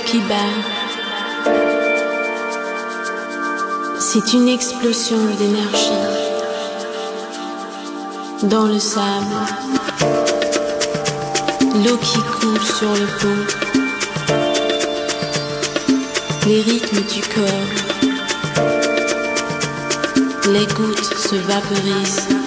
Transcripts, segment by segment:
Qui battent. C'est une explosion d'énergie dans le sable, l'eau qui coule sur le pont, les rythmes du corps, les gouttes se vaporisent.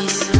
Vaporisent.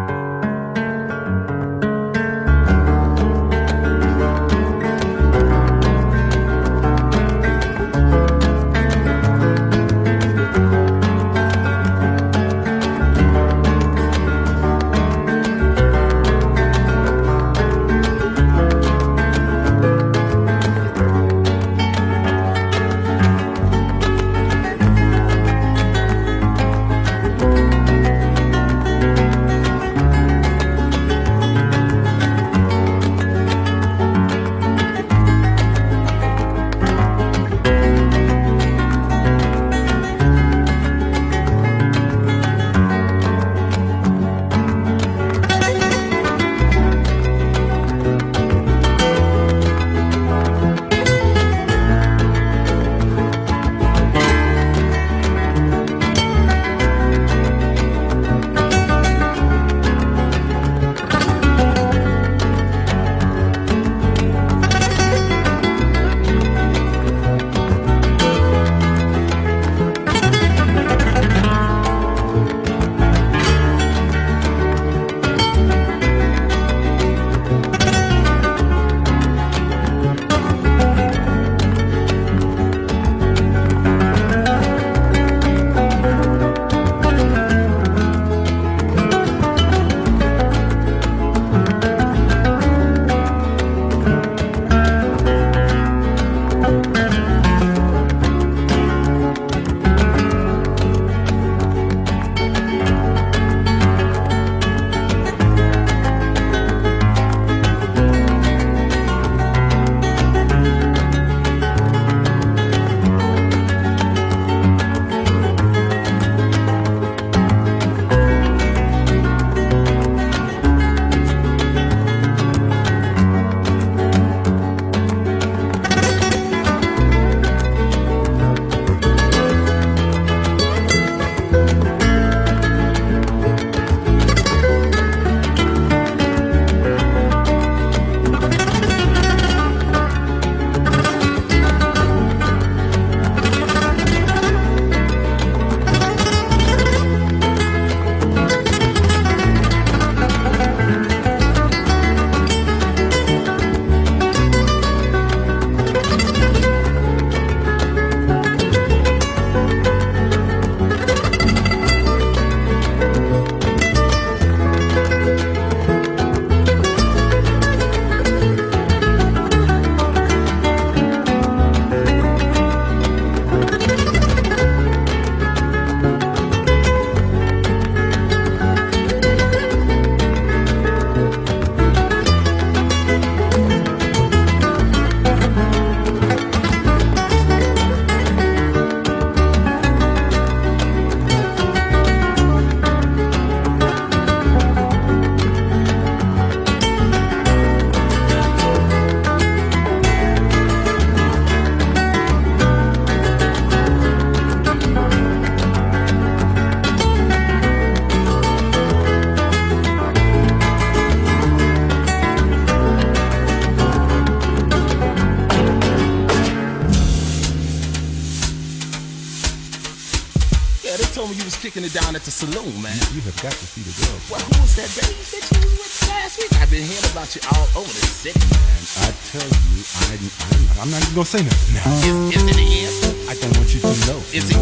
At the saloon, man. You have got to see the girl. Well, who was that baby that you was with last week? I've been hearing about you all over the city, man. I tell you, I, I, I'm not even gonna say nothing now. Is, is it in? I don't want you to know. Is it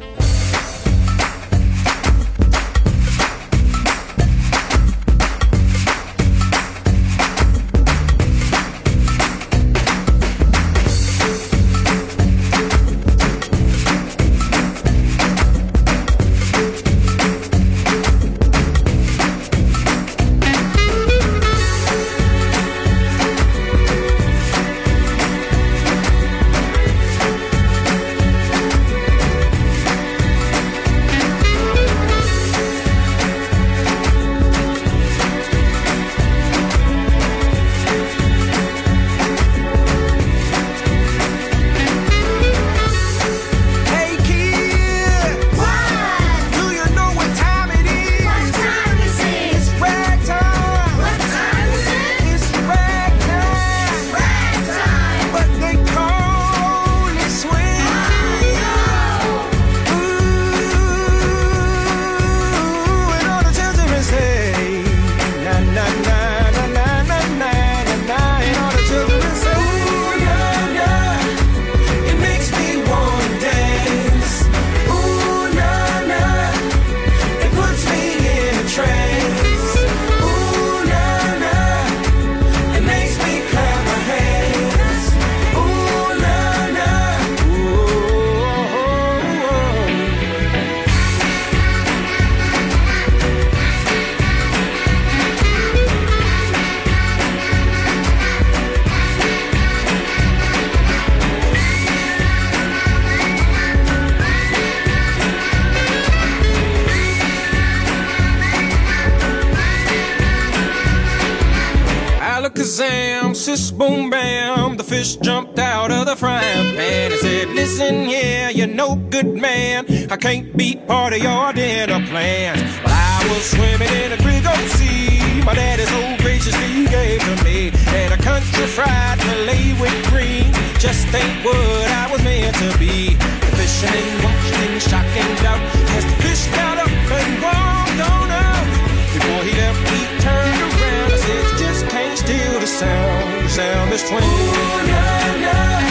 Goes boom bam. The fish jumped out of the frying pan and said, Listen here, you're no good man. I can't be part of your dinner plans. Well, I was swimming in a big old sea. My daddy so graciously gave to me. And a country fried fillet with green. Just ain't what I was meant to be. The fisherman watched in shock and doubt as the fish got up and walked on out. Before he left, steal the sound. The sound is twin.